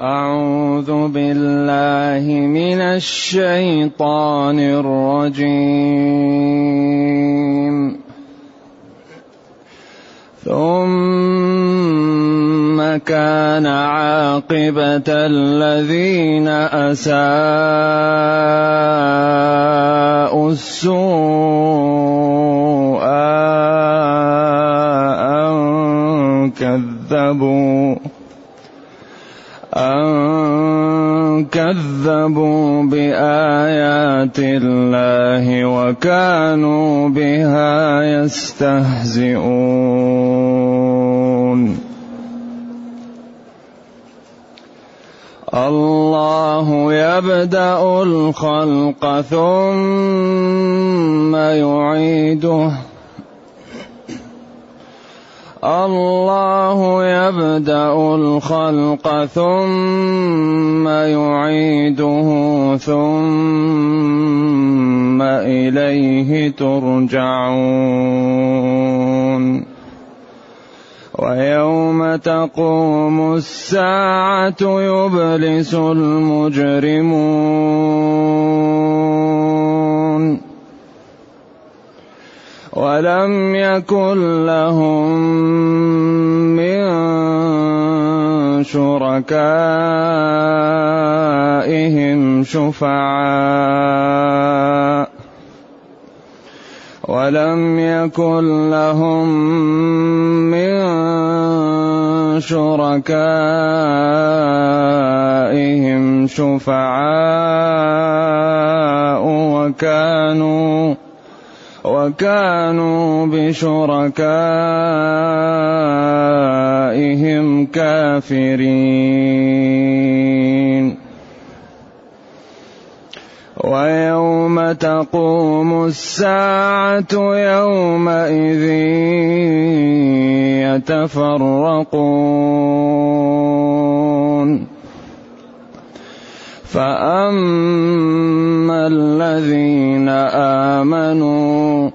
أعوذ بالله من الشيطان الرجيم. ثم كان عاقبة الذين أساءوا السوء أن كذبوا. أن كذبوا بآيات الله وكانوا بها يستهزئون. الله يبدأ الخلق ثم يعيده. الله يبدأ الخلق ثم يعيده ثم إليه ترجعون. ويوم تقوم الساعة يبلس المجرمون. ولم يكن لهم من شركائهم شفعاء. ولم يكن لهم من شركائهم شفعاء وكانوا وكانوا بشركائهم كافرين. ويوم تقوم الساعة يومئذ يتفرقون. فاما الذين امنوا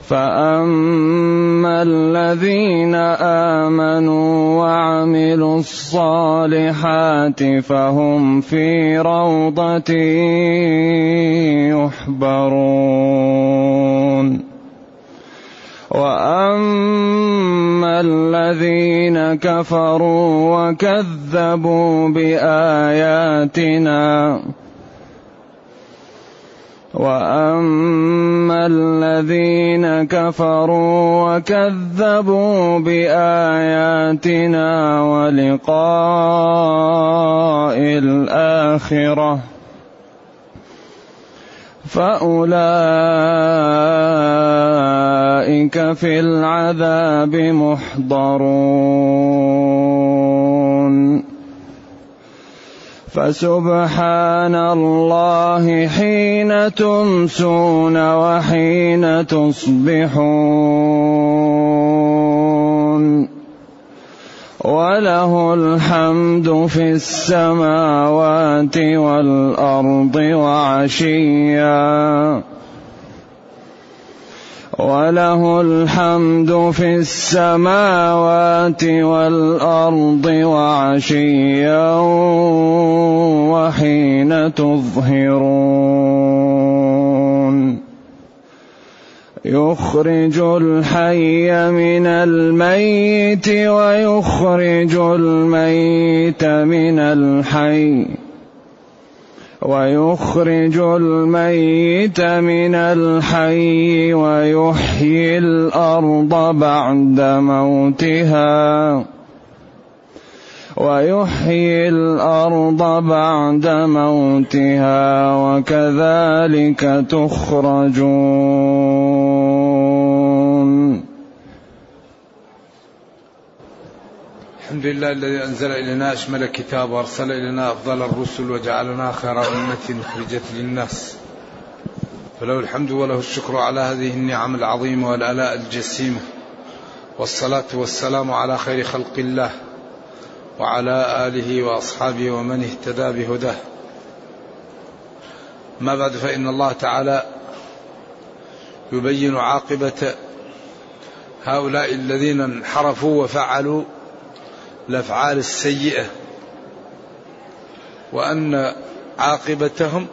فاما الذين امنوا وعملوا الصالحات فهم في روضه يحبرون واما الذين كفروا وكذبوا باياتنا واما الذين كفروا وكذبوا باياتنا ولقاء الاخره فأولئك في العذاب محضرون. فسبحان الله حين تمسون وحين تصبحون. وله الحمد في السماوات والأرض وعشيا. وله الحمد في السماوات والأرض وعشيا وحين تظهرون. يخرج الحي من الميت ويخرج الميت من الحي ويخرج الميت من الحي ويحيي الأرض بعد موتها ويحيي الأرض بعد موتها وكذلك تخرجون. الحمد لله الذي أنزل إلينا أشمل كتاب وأرسل إلينا أفضل الرسل وجعلنا خير أمة أخرجت للناس. فله الحمد وله الشكر على هذه النعم العظيمة والآلاء الجسيمة. والصلاة والسلام على خير خلق الله وعلى آله وأصحابه ومن اهتدى بهداه. ما بعد فإن الله تعالى يبين عاقبة هؤلاء الذين انحرفوا وفعلوا الأفعال السيئة وأن عاقبتهم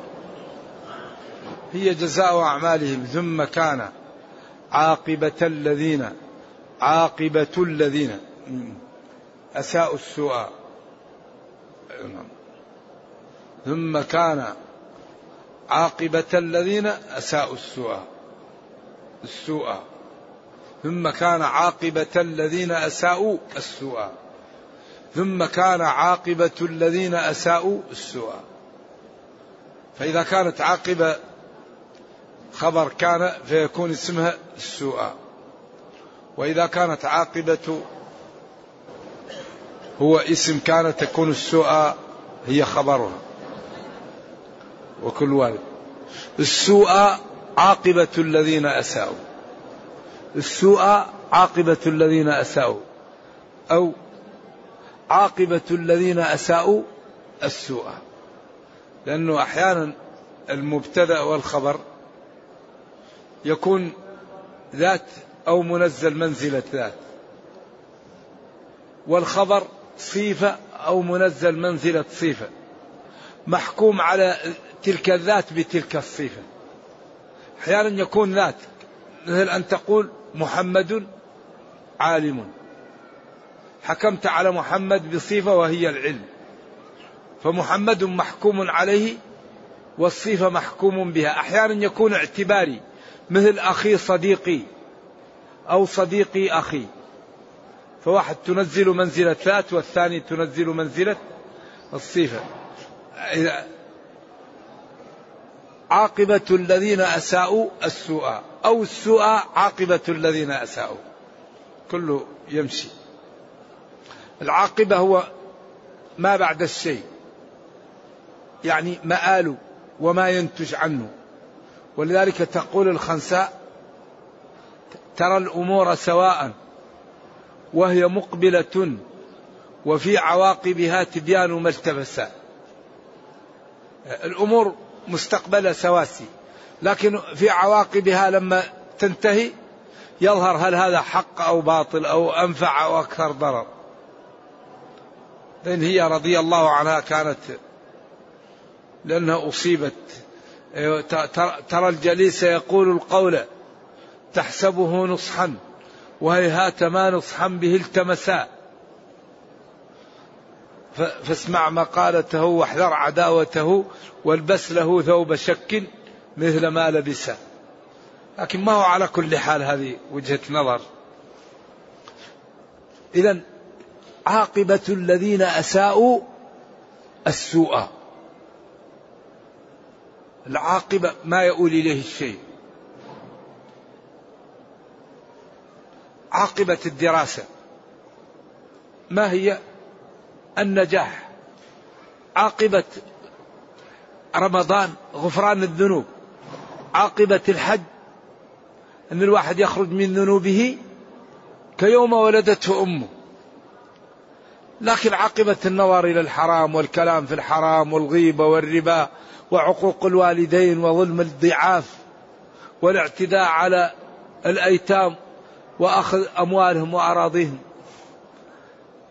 هي جزاء أعمالهم. ثم كان عاقبة الذين عاقبة الذين أساءوا السوء. ثم كان عاقبة الذين أساءوا السوء السوء. ثم كان عاقبة الذين أساءوا السوء. ثم كان عاقبة الذين أساءوا السوء. فإذا كانت عاقبة خبر كان فيكون اسمها السوء. وإذا كانت عاقبة هو اسم كان تكون السوء هي خبرها. وكل والد السوء عاقبة الذين أساءوا. السوء عاقبة الذين أساءوا. أو عاقبة الذين أساءوا السوء. لأنه أحيانا المبتدأ والخبر يكون ذات أو منزل منزلة ذات. والخبر صفة أو منزل منزلة صفة محكوم على تلك الذات بتلك الصفة أحيانا يكون ذات مثل أن تقول محمد عالم. حكمت على محمد بصفة وهي العلم. فمحمد محكوم عليه والصفة محكوم بها. أحيانا يكون اعتباري مثل أخي صديقي أو صديقي أخي. فواحد تنزل منزلة ذات والثاني تنزل منزلة الصفة. عاقبة الذين أساءوا السوء أو السوء عاقبة الذين أساءوا. كله يمشي. العاقبة هو ما بعد الشيء. يعني مآل وما ينتج عنه. ولذلك تقول الخنساء ترى الأمور سواء وهي مقبلة وفي عواقبها تبيان ما التبسا الأمور مستقبلة سواسي لكن في عواقبها لما تنتهي يظهر هل هذا حق أو باطل أو أنفع أو أكثر ضرر. لأن هي رضي الله عنها كانت لأنها أصيبت. أيوة، ترى الجليس يقول القول تحسبه نصحا وهيهات ما نصحا به التمسا. فاسمع مقالته واحذر عداوته والبس له ثوب شك مثل ما لبسه لكن ما هو على كل حال هذه وجهة نظر. إذا عاقبة الذين أساءوا السوء. العاقبة ما يؤول إليه الشيء. عاقبة الدراسة. ما هي؟ النجاح. عاقبة رمضان غفران الذنوب. عاقبة الحج. أن الواحد يخرج من ذنوبه كيوم ولدته أمه. لكن عاقبة النظر إلى الحرام والكلام في الحرام والغيبة والربا وعقوق الوالدين وظلم الضعاف والاعتداء على الأيتام وأخذ أموالهم وأراضيهم.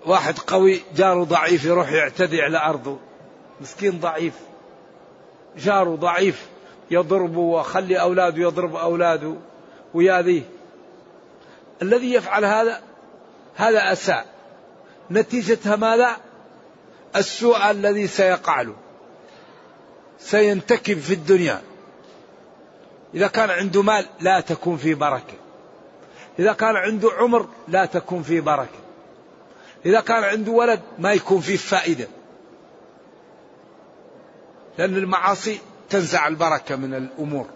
واحد قوي جاره ضعيف يروح يعتدي على أرضه. مسكين ضعيف. جاره ضعيف يضربه وخلي أولاده يضرب أولاده وياذيه الذي يفعل هذا هذا أساء. نتيجتها ماذا؟ السوء الذي سيقع له سينتكب في الدنيا. إذا كان عنده مال لا تكون فيه بركة. إذا كان عنده عمر لا تكون فيه بركة. إذا كان عنده ولد ما يكون فيه فائدة. لأن المعاصي تنزع البركة من الأمور.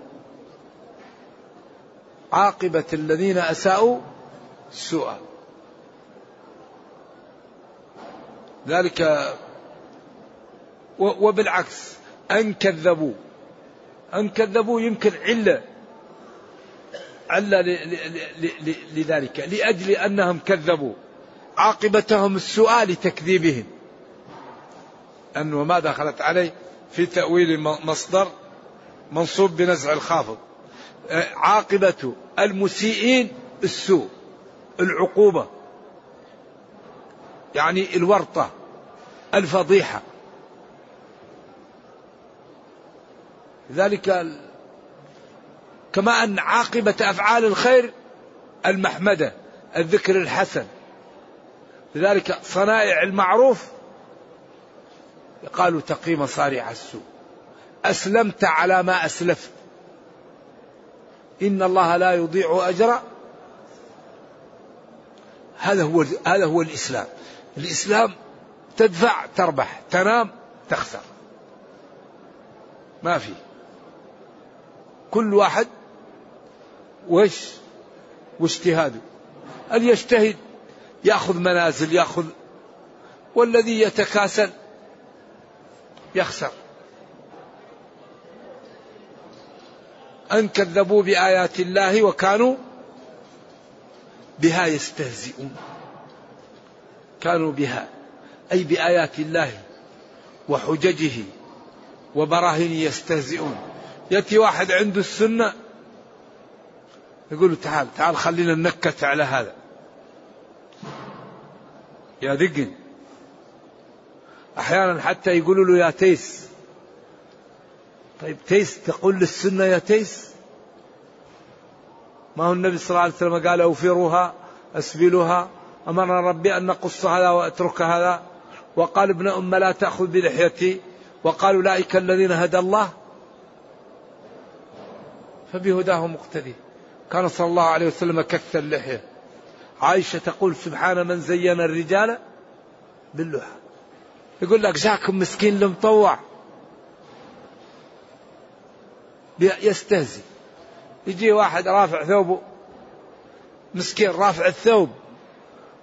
عاقبة الذين أساءوا سوءا. ذلك وبالعكس أن كذبوا. أن كذبوا يمكن علة. علة لذلك لأجل أنهم كذبوا. عاقبتهم السؤال لتكذيبهم. أنه ما دخلت عليه في تأويل مصدر منصوب بنزع الخافض. عاقبة المسيئين السوء العقوبة. يعني الورطة الفضيحة. ذلك كما أن عاقبة أفعال الخير المحمدة الذكر الحسن. لذلك صنائع المعروف قالوا تقي مصارع السوء. أسلمت على ما أسلفت. إن الله لا يضيع أجر. هذا هو هذا هو الإسلام. الإسلام تدفع تربح تنام تخسر. ما في. كل واحد وش؟ واجتهاده. اللي يجتهد؟ يأخذ منازل يأخذ. والذي يتكاسل يخسر. أن كذبوا بآيات الله وكانوا بها يستهزئون. كانوا بها أي بآيات الله وحججه وبراهين يستهزئون. يأتي واحد عنده السنة يقول تعال تعال خلينا ننكت على هذا. يا دقن أحيانا حتى يقولوا له يا تيس. طيب تيس تقول للسنة يا تيس؟ ما هو النبي صلى الله عليه وسلم قال أوفروها أسبلوها. أمرنا ربي أن نقص هذا وأترك هذا. وقال ابن أم لا تأخذ بلحيتي. وقال أولئك الذين هدى الله. فبهداه مقتدي. كان صلى الله عليه وسلم كث اللحية. عائشة تقول سبحان من زين الرجال باللحى. يقول لك جاكم مسكين المطوع يستهزئ. يجي واحد رافع ثوبه. مسكين رافع الثوب.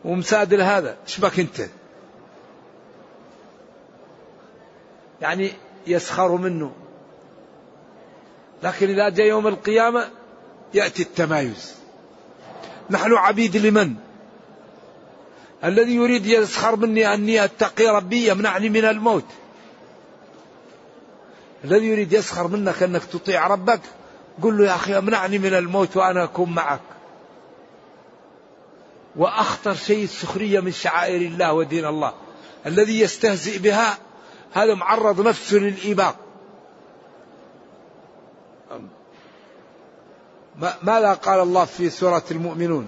ومسادل هذا إيش بك أنت؟ يعني يسخر منه. لكن إذا جاء يوم القيامة يأتي التمايز. نحن عبيد لمن؟ الذي يريد يسخر مني أني أتقي ربي يمنعني من الموت. الذي يريد يسخر منك أنك تطيع ربك قل له يا أخي امنعني من الموت وأنا أكون معك. وأخطر شيء السخرية من شعائر الله ودين الله. الذي يستهزئ بها هذا معرض نفسه للإباق ماذا قال الله في سورة المؤمنون؟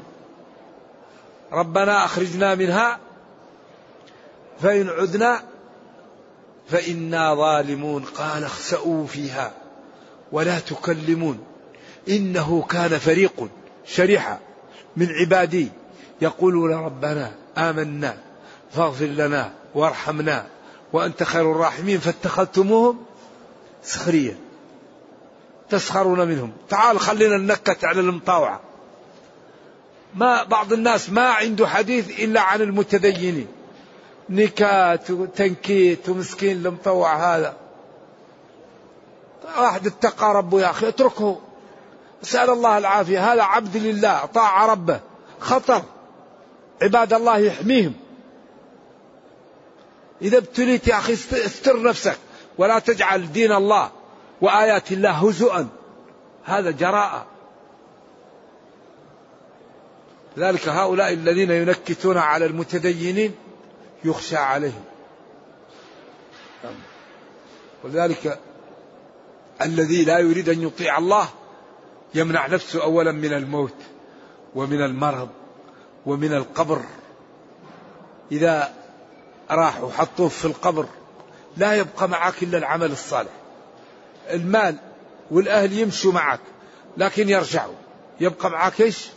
ربنا أخرجنا منها فإن عدنا فإنا ظالمون. قال اخسأوا فيها ولا تكلمون. إنه كان فريق شريحة من عبادي. يقولون ربنا آمنا فاغفر لنا وارحمنا وأنت خير الراحمين فاتخذتموهم سخريا تسخرون منهم. تعال خلينا ننكت على المطاوعة. ما بعض الناس ما عنده حديث إلا عن المتدينين. نكات وتنكيت ومسكين المطوع هذا. واحد اتقى ربه يا أخي اتركه. أسأل الله العافية. هذا عبد لله طاع ربه. خطر. عباد الله يحميهم. إذا ابتليت يا أخي استر نفسك ولا تجعل دين الله وآيات الله هزؤا. هذا جراءة. ذلك هؤلاء الذين ينكتون على المتدينين يخشى عليهم. ولذلك الذي لا يريد أن يطيع الله يمنع نفسه أولا من الموت ومن المرض. ومن القبر. إذا راح وحطوه في القبر لا يبقى معك إلا العمل الصالح. المال والأهل يمشوا معك لكن يرجعوا. يبقى معك إيش؟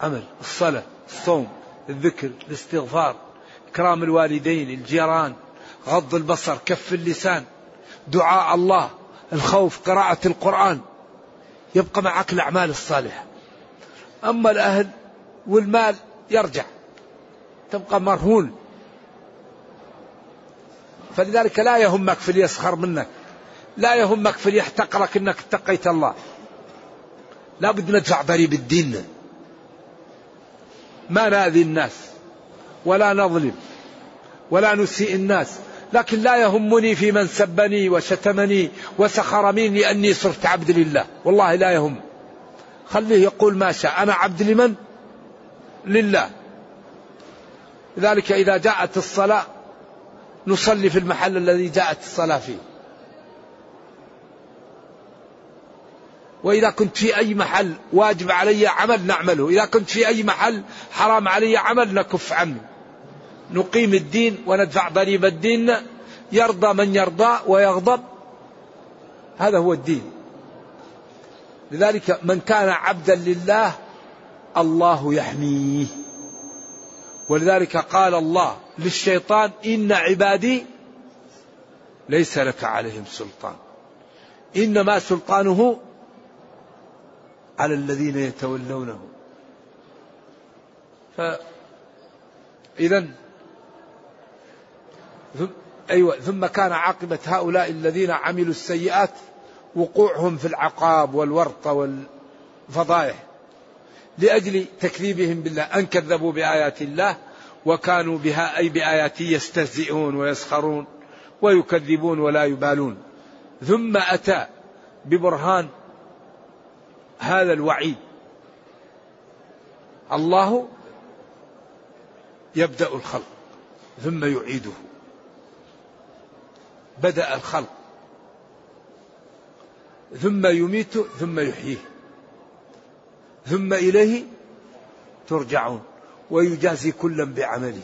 عمل الصلاة الصوم الذكر الاستغفار إكرام الوالدين الجيران غض البصر كف اللسان دعاء الله الخوف قراءة القرآن. يبقى معك الأعمال الصالحة. أما الأهل والمال يرجع تبقى مرهون. فلذلك لا يهمك في يسخر منك لا يهمك في يحتقرك إنك اتقيت الله. لا بد ندفع ضريب الدين. ما ناذي الناس ولا نظلم ولا نسيء الناس. لكن لا يهمني في من سبني وشتمني وسخر مني لأني صرت عبد لله. والله لا يهم. خليه يقول ما شاء. أنا عبد لمن؟ لله. لذلك إذا جاءت الصلاة نصلي في المحل الذي جاءت الصلاة فيه. وإذا كنت في أي محل واجب علي عمل نعمله. إذا كنت في أي محل حرام علي عمل نكف عنه نقيم الدين وندفع ضريبة الدين. يرضى من يرضى ويغضب. هذا هو الدين. لذلك من كان عبدا لله الله يحميه. ولذلك قال الله للشيطان إن عبادي ليس لك عليهم سلطان. إنما سلطانه على الذين يتولونه. فإذا أيوة ثم كان عاقبة هؤلاء الذين عملوا السيئات وقوعهم في العقاب والورطة والفضائح. لأجل تكذيبهم بالله. أن كذبوا بآيات الله وكانوا بها أي بآياته يستهزئون ويسخرون ويكذبون ولا يبالون. ثم أتى ببرهان هذا الوعيد. الله يبدأ الخلق ثم يعيده. بدأ الخلق ثم يميت ثم يحييه. ثم إليه ترجعون ويجازي كلا بعمله.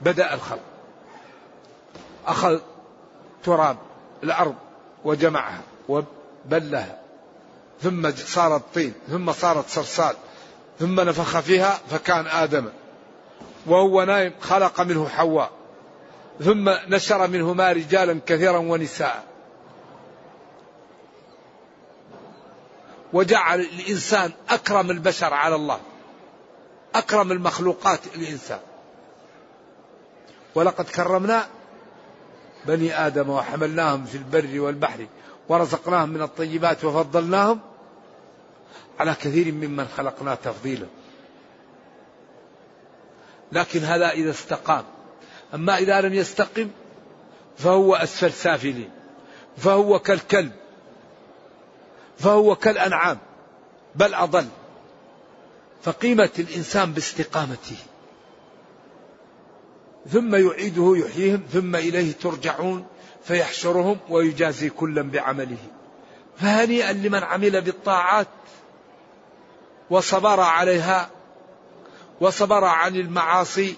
بدأ الخلق. أخذ تراب الأرض وجمعها وبلها. ثم صارت طين ثم صارت صرصال ثم نفخ فيها فكان آدم. وهو نايم خلق منه حواء. ثم نشر منهما رجالا كثيرا ونساء. وجعل الإنسان أكرم البشر على الله. أكرم المخلوقات الإنسان. ولقد كرمنا بني آدم وحملناهم في البر والبحر ورزقناهم من الطيبات وفضلناهم على كثير ممن خلقنا تفضيلا. لكن هذا إذا استقام. أما إذا لم يستقم فهو أسفل سافلين. فهو كالكلب. فهو كالأنعام بل أضل. فقيمة الإنسان باستقامته. ثم يعيده يحييهم ثم إليه ترجعون فيحشرهم ويجازي كلا بعمله. فهنيئا لمن عمل بالطاعات وصبر عليها وصبر عن المعاصي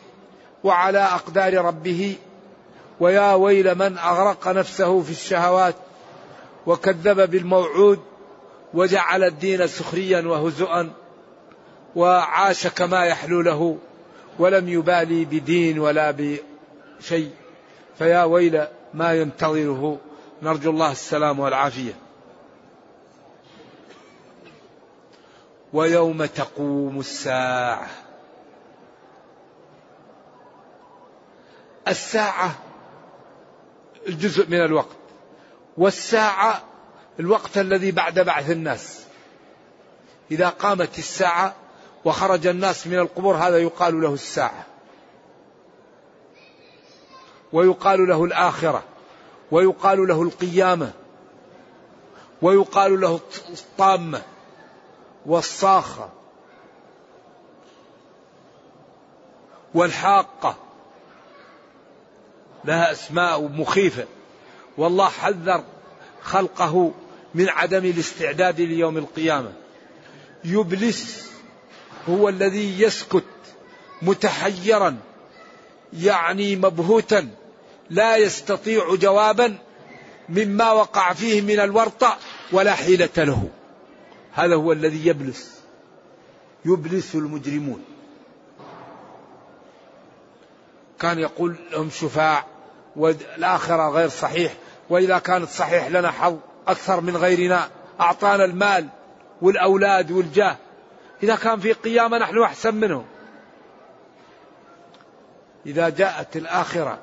وعلى أقدار ربه. ويا ويل من أغرق نفسه في الشهوات وكذب بالموعود وجعل الدين سخريا وهزؤا وعاش كما يحلو له ولم يبالي بدين ولا بشيء. فيا ويل ما ينتظره. نرجو الله السلام والعافية. ويوم تقوم الساعة. الساعة الجزء من الوقت. والساعة الوقت الذي بعد بعث الناس. إذا قامت الساعة وخرج الناس من القبور هذا يقال له الساعة. ويقال له الآخرة. ويقال له القيامة. ويقال له الطامة والصاخة والحاقة. لها أسماء مخيفة. والله حذر خلقه من عدم الاستعداد ليوم القيامة. يبلس هو الذي يسكت متحيرا يعني مبهوتا لا يستطيع جوابا مما وقع فيه من الورطة ولا حيلة له. هذا هو الذي يبلس. يبلس المجرمون. كان يقول لهم شفاع والآخرة غير صحيح وإذا كانت صحيح لنا حظ. أكثر من غيرنا أعطانا المال والأولاد والجاه. إذا كان في قيامة نحن أحسن منهم إذا جاءت الآخرة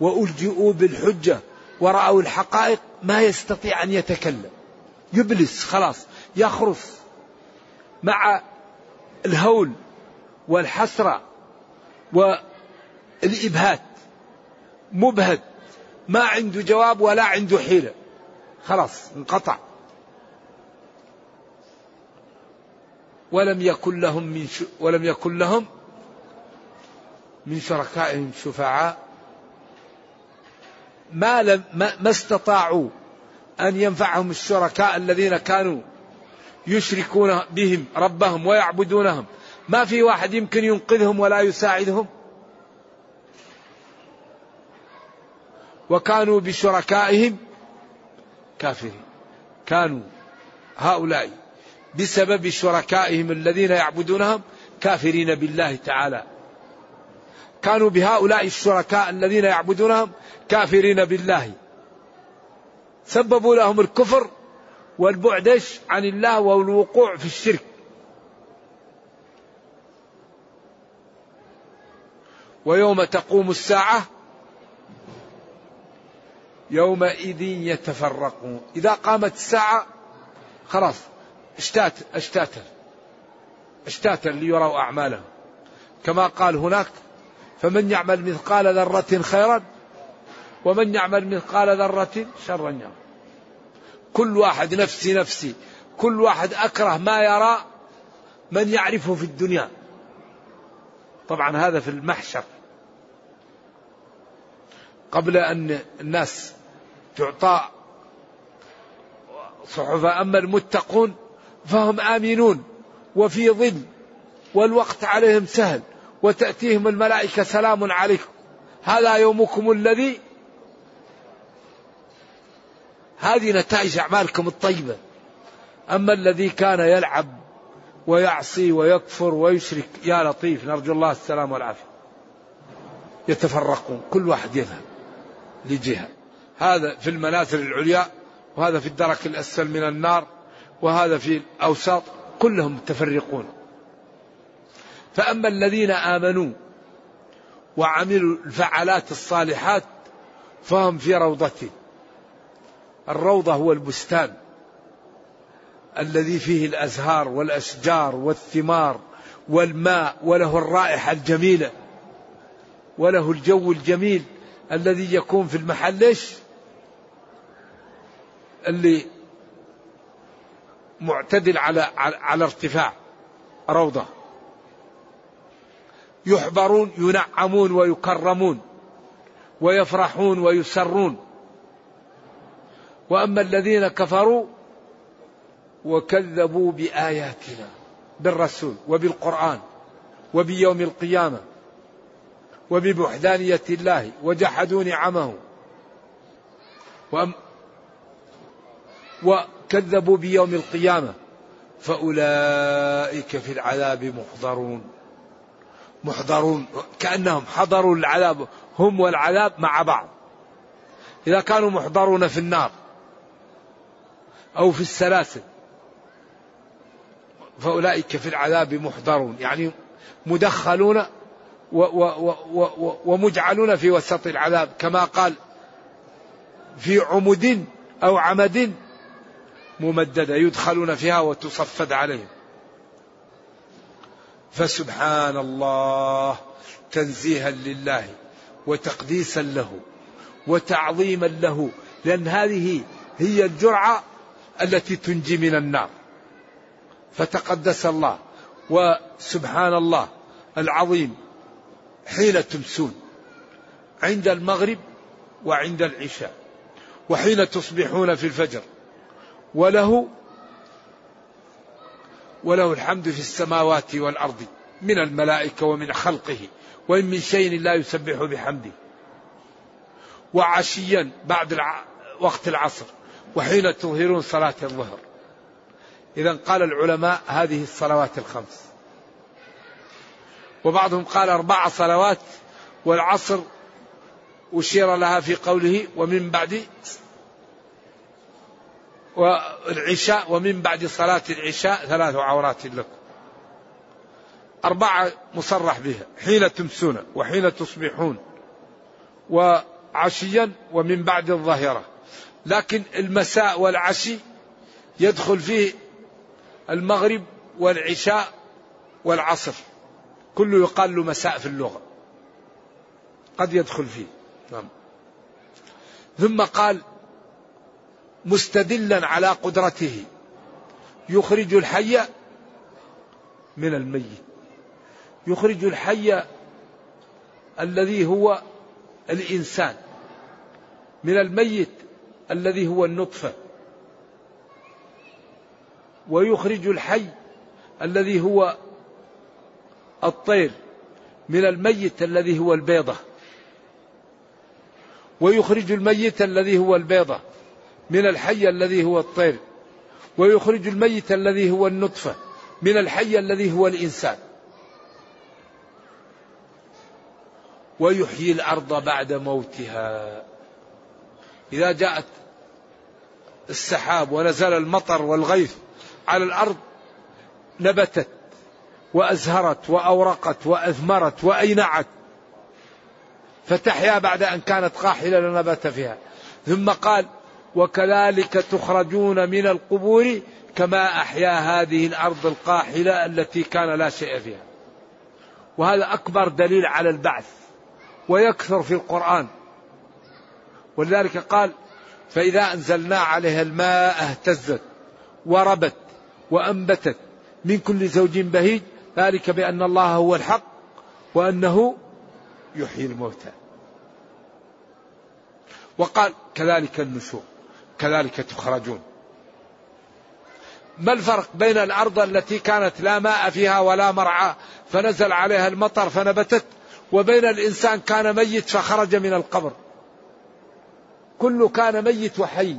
وألجئوا بالحجة ورأوا الحقائق ما يستطيع أن يتكلم. يبلس خلاص يخرس. مع الهول والحسرة والإبهات. مبهد ما عنده جواب ولا عنده حيلة. خلاص انقطع. ولم يكن لهم من. ولم يكن لهم من شركائهم شفعاء. ما لم ما, ما استطاعوا أن ينفعهم الشركاء الذين كانوا يشركون بهم ربهم ويعبدونهم. ما في واحد يمكن ينقذهم ولا يساعدهم. وكانوا بشركائهم كافرين كانوا هؤلاء بسبب شركائهم الذين يعبدونهم كافرين بالله تعالى. كانوا بهؤلاء الشركاء الذين يعبدونهم كافرين بالله. سببوا لهم الكفر والبعدش عن الله والوقوع في الشرك. ويوم تقوم الساعة يومئذ يتفرقون. إذا قامت الساعة خلاص اشتات اشتاتا. اشتاتا ليروا أعمالهم. كما قال هناك فمن يعمل مثقال ذرة خيرا ومن يعمل مثقال ذرة شرا. يرى كل واحد نفسي نفسي. كل واحد أكره ما يرى من يعرفه في الدنيا. طبعا هذا في المحشر. قبل أن الناس تعطى صحف أما المتقون فهم آمنون وفي ظل والوقت عليهم سهل وتأتيهم الملائكة سلام عليكم. هذا يومكم الذي هذه نتائج أعمالكم الطيبة. أما الذي كان يلعب ويعصي ويكفر ويشرك يا لطيف نرجو الله السلام والعافية. يتفرقون كل واحد يذهب لجهة. هذا في المنازل العليا وهذا في الدرك الأسفل من النار وهذا في الأوساط كلهم متفرقون. فأما الذين آمنوا وعملوا الفعالات الصالحات فهم في روضة. الروضة هو البستان الذي فيه الأزهار والأشجار والثمار والماء وله الرائحة الجميلة وله الجو الجميل. الذي يكون في المحل إيش؟ اللي معتدل على على ارتفاع روضة يحبرون ينعمون ويكرمون ويفرحون ويسرون وأما الذين كفروا وكذبوا بآياتنا بالرسول وبالقرآن وبيوم القيامة وبوحدانيه الله وجحدوا نعمه وكذبوا بيوم القيامة. فأولئك في العذاب محضرون. محضرون. كأنهم حضروا العذاب هم والعذاب مع بعض. إذا كانوا محضرون في النار أو في السلاسل فأولئك في العذاب محضرون. يعني مدخلون ومجعلون في وسط العذاب كما قال في عمد أو عمد ممددة يدخلون فيها وتصفد عليهم. فسبحان الله تنزيها لله وتقديسا له وتعظيما له لأن هذه هي الجرعة التي تنجي من النار. فتقدس الله وسبحان الله العظيم. حين تمسون عند المغرب وعند العشاء وحين تصبحون في الفجر. وله وله الحمد في السماوات والأرض من الملائكة ومن خلقه وإن من شيء لا يسبح بحمده. وعشيا بعد وقت العصر وحين تظهرون صلاة الظهر. إذا قال العلماء هذه الصلوات الخمس. وبعضهم قال أربع صلوات والعصر أشير لها في قوله ومن بعد والعشاء ومن بعد صلاة العشاء ثلاث عورات لكم. أربعة مصرح بها حين تمسون وحين تصبحون وعشيا ومن بعد الظهيره لكن المساء والعشي يدخل فيه المغرب والعشاء والعصر. كله يقال له مساء في اللغة. قد يدخل فيه. نعم. ثم قال مستدلا على قدرته. يخرج الحي من الميت. يخرج الحي الذي هو الإنسان. من الميت الذي هو النطفة. ويخرج الحي الذي هو الطير من الميت الذي هو البيضة. ويخرج الميت الذي هو البيضة من الحي الذي هو الطير. ويخرج الميت الذي هو النطفة من الحي الذي هو الإنسان. ويحيي الأرض بعد موتها. إذا جاءت السحاب ونزل المطر والغيث على الأرض نبتت. وأزهرت وأورقت وأثمرت وأينعت. فتحيا بعد أن كانت قاحلة لنبت فيها. ثم قال وكذلك تخرجون من القبور كما أحيا هذه الأرض القاحلة التي كان لا شيء فيها. وهذا أكبر دليل على البعث ويكثر في القرآن. ولذلك قال فإذا أنزلنا عليها الماء اهتزت وربت وأنبتت من كل زوج بهيج ذلك بأن الله هو الحق وأنه يحيي الموتى. وقال كذلك النشور كذلك تخرجون. ما الفرق بين الأرض التي كانت لا ماء فيها ولا مرعى فنزل عليها المطر فنبتت وبين الإنسان كان ميت فخرج من القبر. كل كان ميت وحي.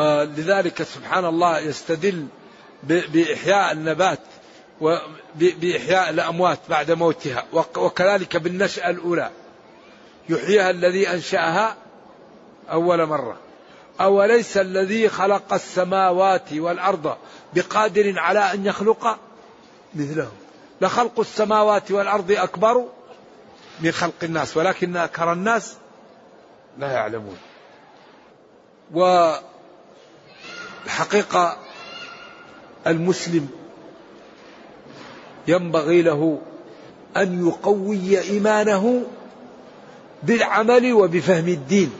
ولذلك سبحان الله يستدل بإحياء النبات وبإحياء الأموات بعد موتها. وكذلك بالنشأة الأولى. يحييها الذي أنشأها أول مرة. أوليس الذي خلق السماوات والأرض بقادر على أن يخلق؟ مثلهم لخلق السماوات والأرض أكبر من خلق الناس ولكن أكثر الناس لا يعلمون. والحقيقة المسلم ينبغي له أن يقوي إيمانه بالعمل وبفهم الدين.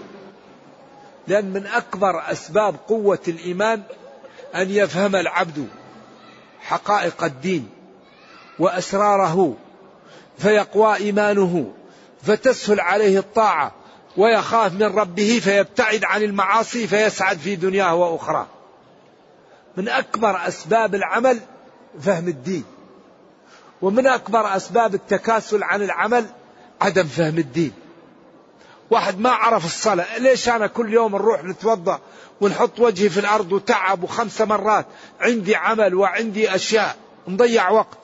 لأن من أكبر أسباب قوة الإيمان أن يفهم العبد حقائق الدين وأسراره فيقوى إيمانه فتسهل عليه الطاعة ويخاف من ربه فيبتعد عن المعاصي فيسعد في دنياه وأخراه. من أكبر أسباب العمل فهم الدين ومن أكبر أسباب التكاسل عن العمل عدم فهم الدين. واحد ما عرف الصلاة ليش أنا كل يوم نروح نتوضأ ونحط وجهي في الأرض وتعب وخمس مرات؟ عندي عمل وعندي أشياء نضيع وقت.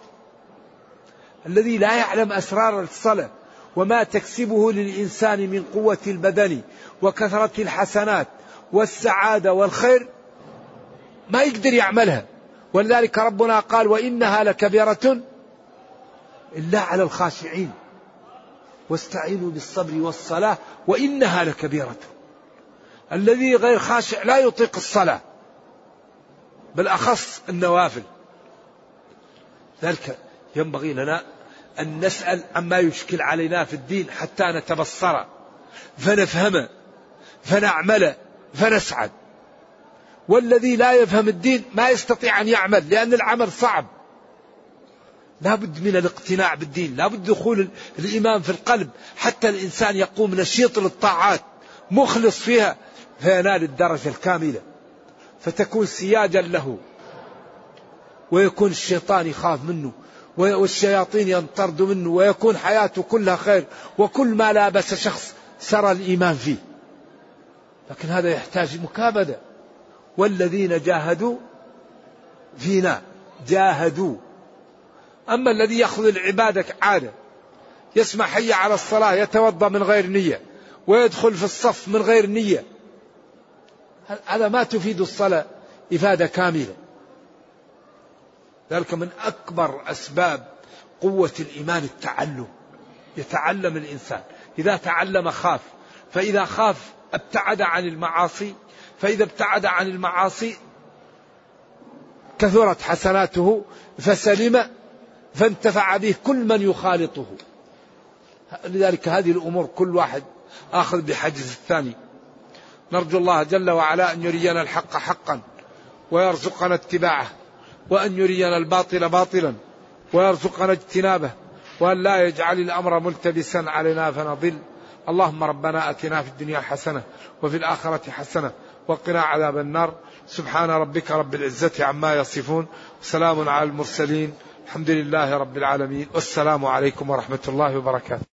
الذي لا يعلم أسرار الصلاة وما تكسبه للإنسان من قوة البدن وكثرة الحسنات والسعادة والخير ما يقدر يعملها. ولذلك ربنا قال وإنها لكبيرة إلا على الخاشعين. واستعينوا بالصبر والصلاة وإنها لكبيرة. الذي غير خاشع لا يطيق الصلاة بالأخص النوافل. ذلك ينبغي لنا أن نسأل عما يشكل علينا في الدين حتى نتبصر فنفهم فنعمل فنسعد. والذي لا يفهم الدين ما يستطيع أن يعمل لأن العمل صعب. لا بد من الاقتناع بالدين لا بد دخول الإيمان في القلب. حتى الإنسان يقوم نشيط للطاعات مخلص فيها فينال الدرجة الكاملة. فتكون سياجا له ويكون الشيطان يخاف منه والشياطين ينطرد منه ويكون حياته كلها خير وكل ما لابس شخص سرى الإيمان فيه. لكن هذا يحتاج مكابدة. والذين جاهدوا فينا جاهدوا. أما الذي يأخذ العبادة عادة يسمع حي على الصلاة يتوضأ من غير نية ويدخل في الصف من غير نية هذا ما تفيد الصلاة إفادة كاملة. ذلك من أكبر أسباب قوة الإيمان التعلم يتعلم الإنسان. إذا تعلم خاف فإذا خاف ابتعد عن المعاصي فإذا ابتعد عن المعاصي كثرت حسناته فسلم فانتفع به كل من يخالطه. لذلك هذه الأمور كل واحد آخذ بحجز الثاني. نرجو الله جل وعلا أن يرينا الحق حقا ويرزقنا اتباعه وأن يرينا الباطل باطلا ويرزقنا اجتنابه وأن لا يجعل الأمر ملتبسا علينا فنضل. اللهم ربنا أتنا في الدنيا حسنة وفي الآخرة حسنة وقنا عذاب النار. سبحان ربك رب العزة عما يصفون. وسلام على المرسلين. الحمد لله رب العالمين. والسلام عليكم ورحمة الله وبركاته.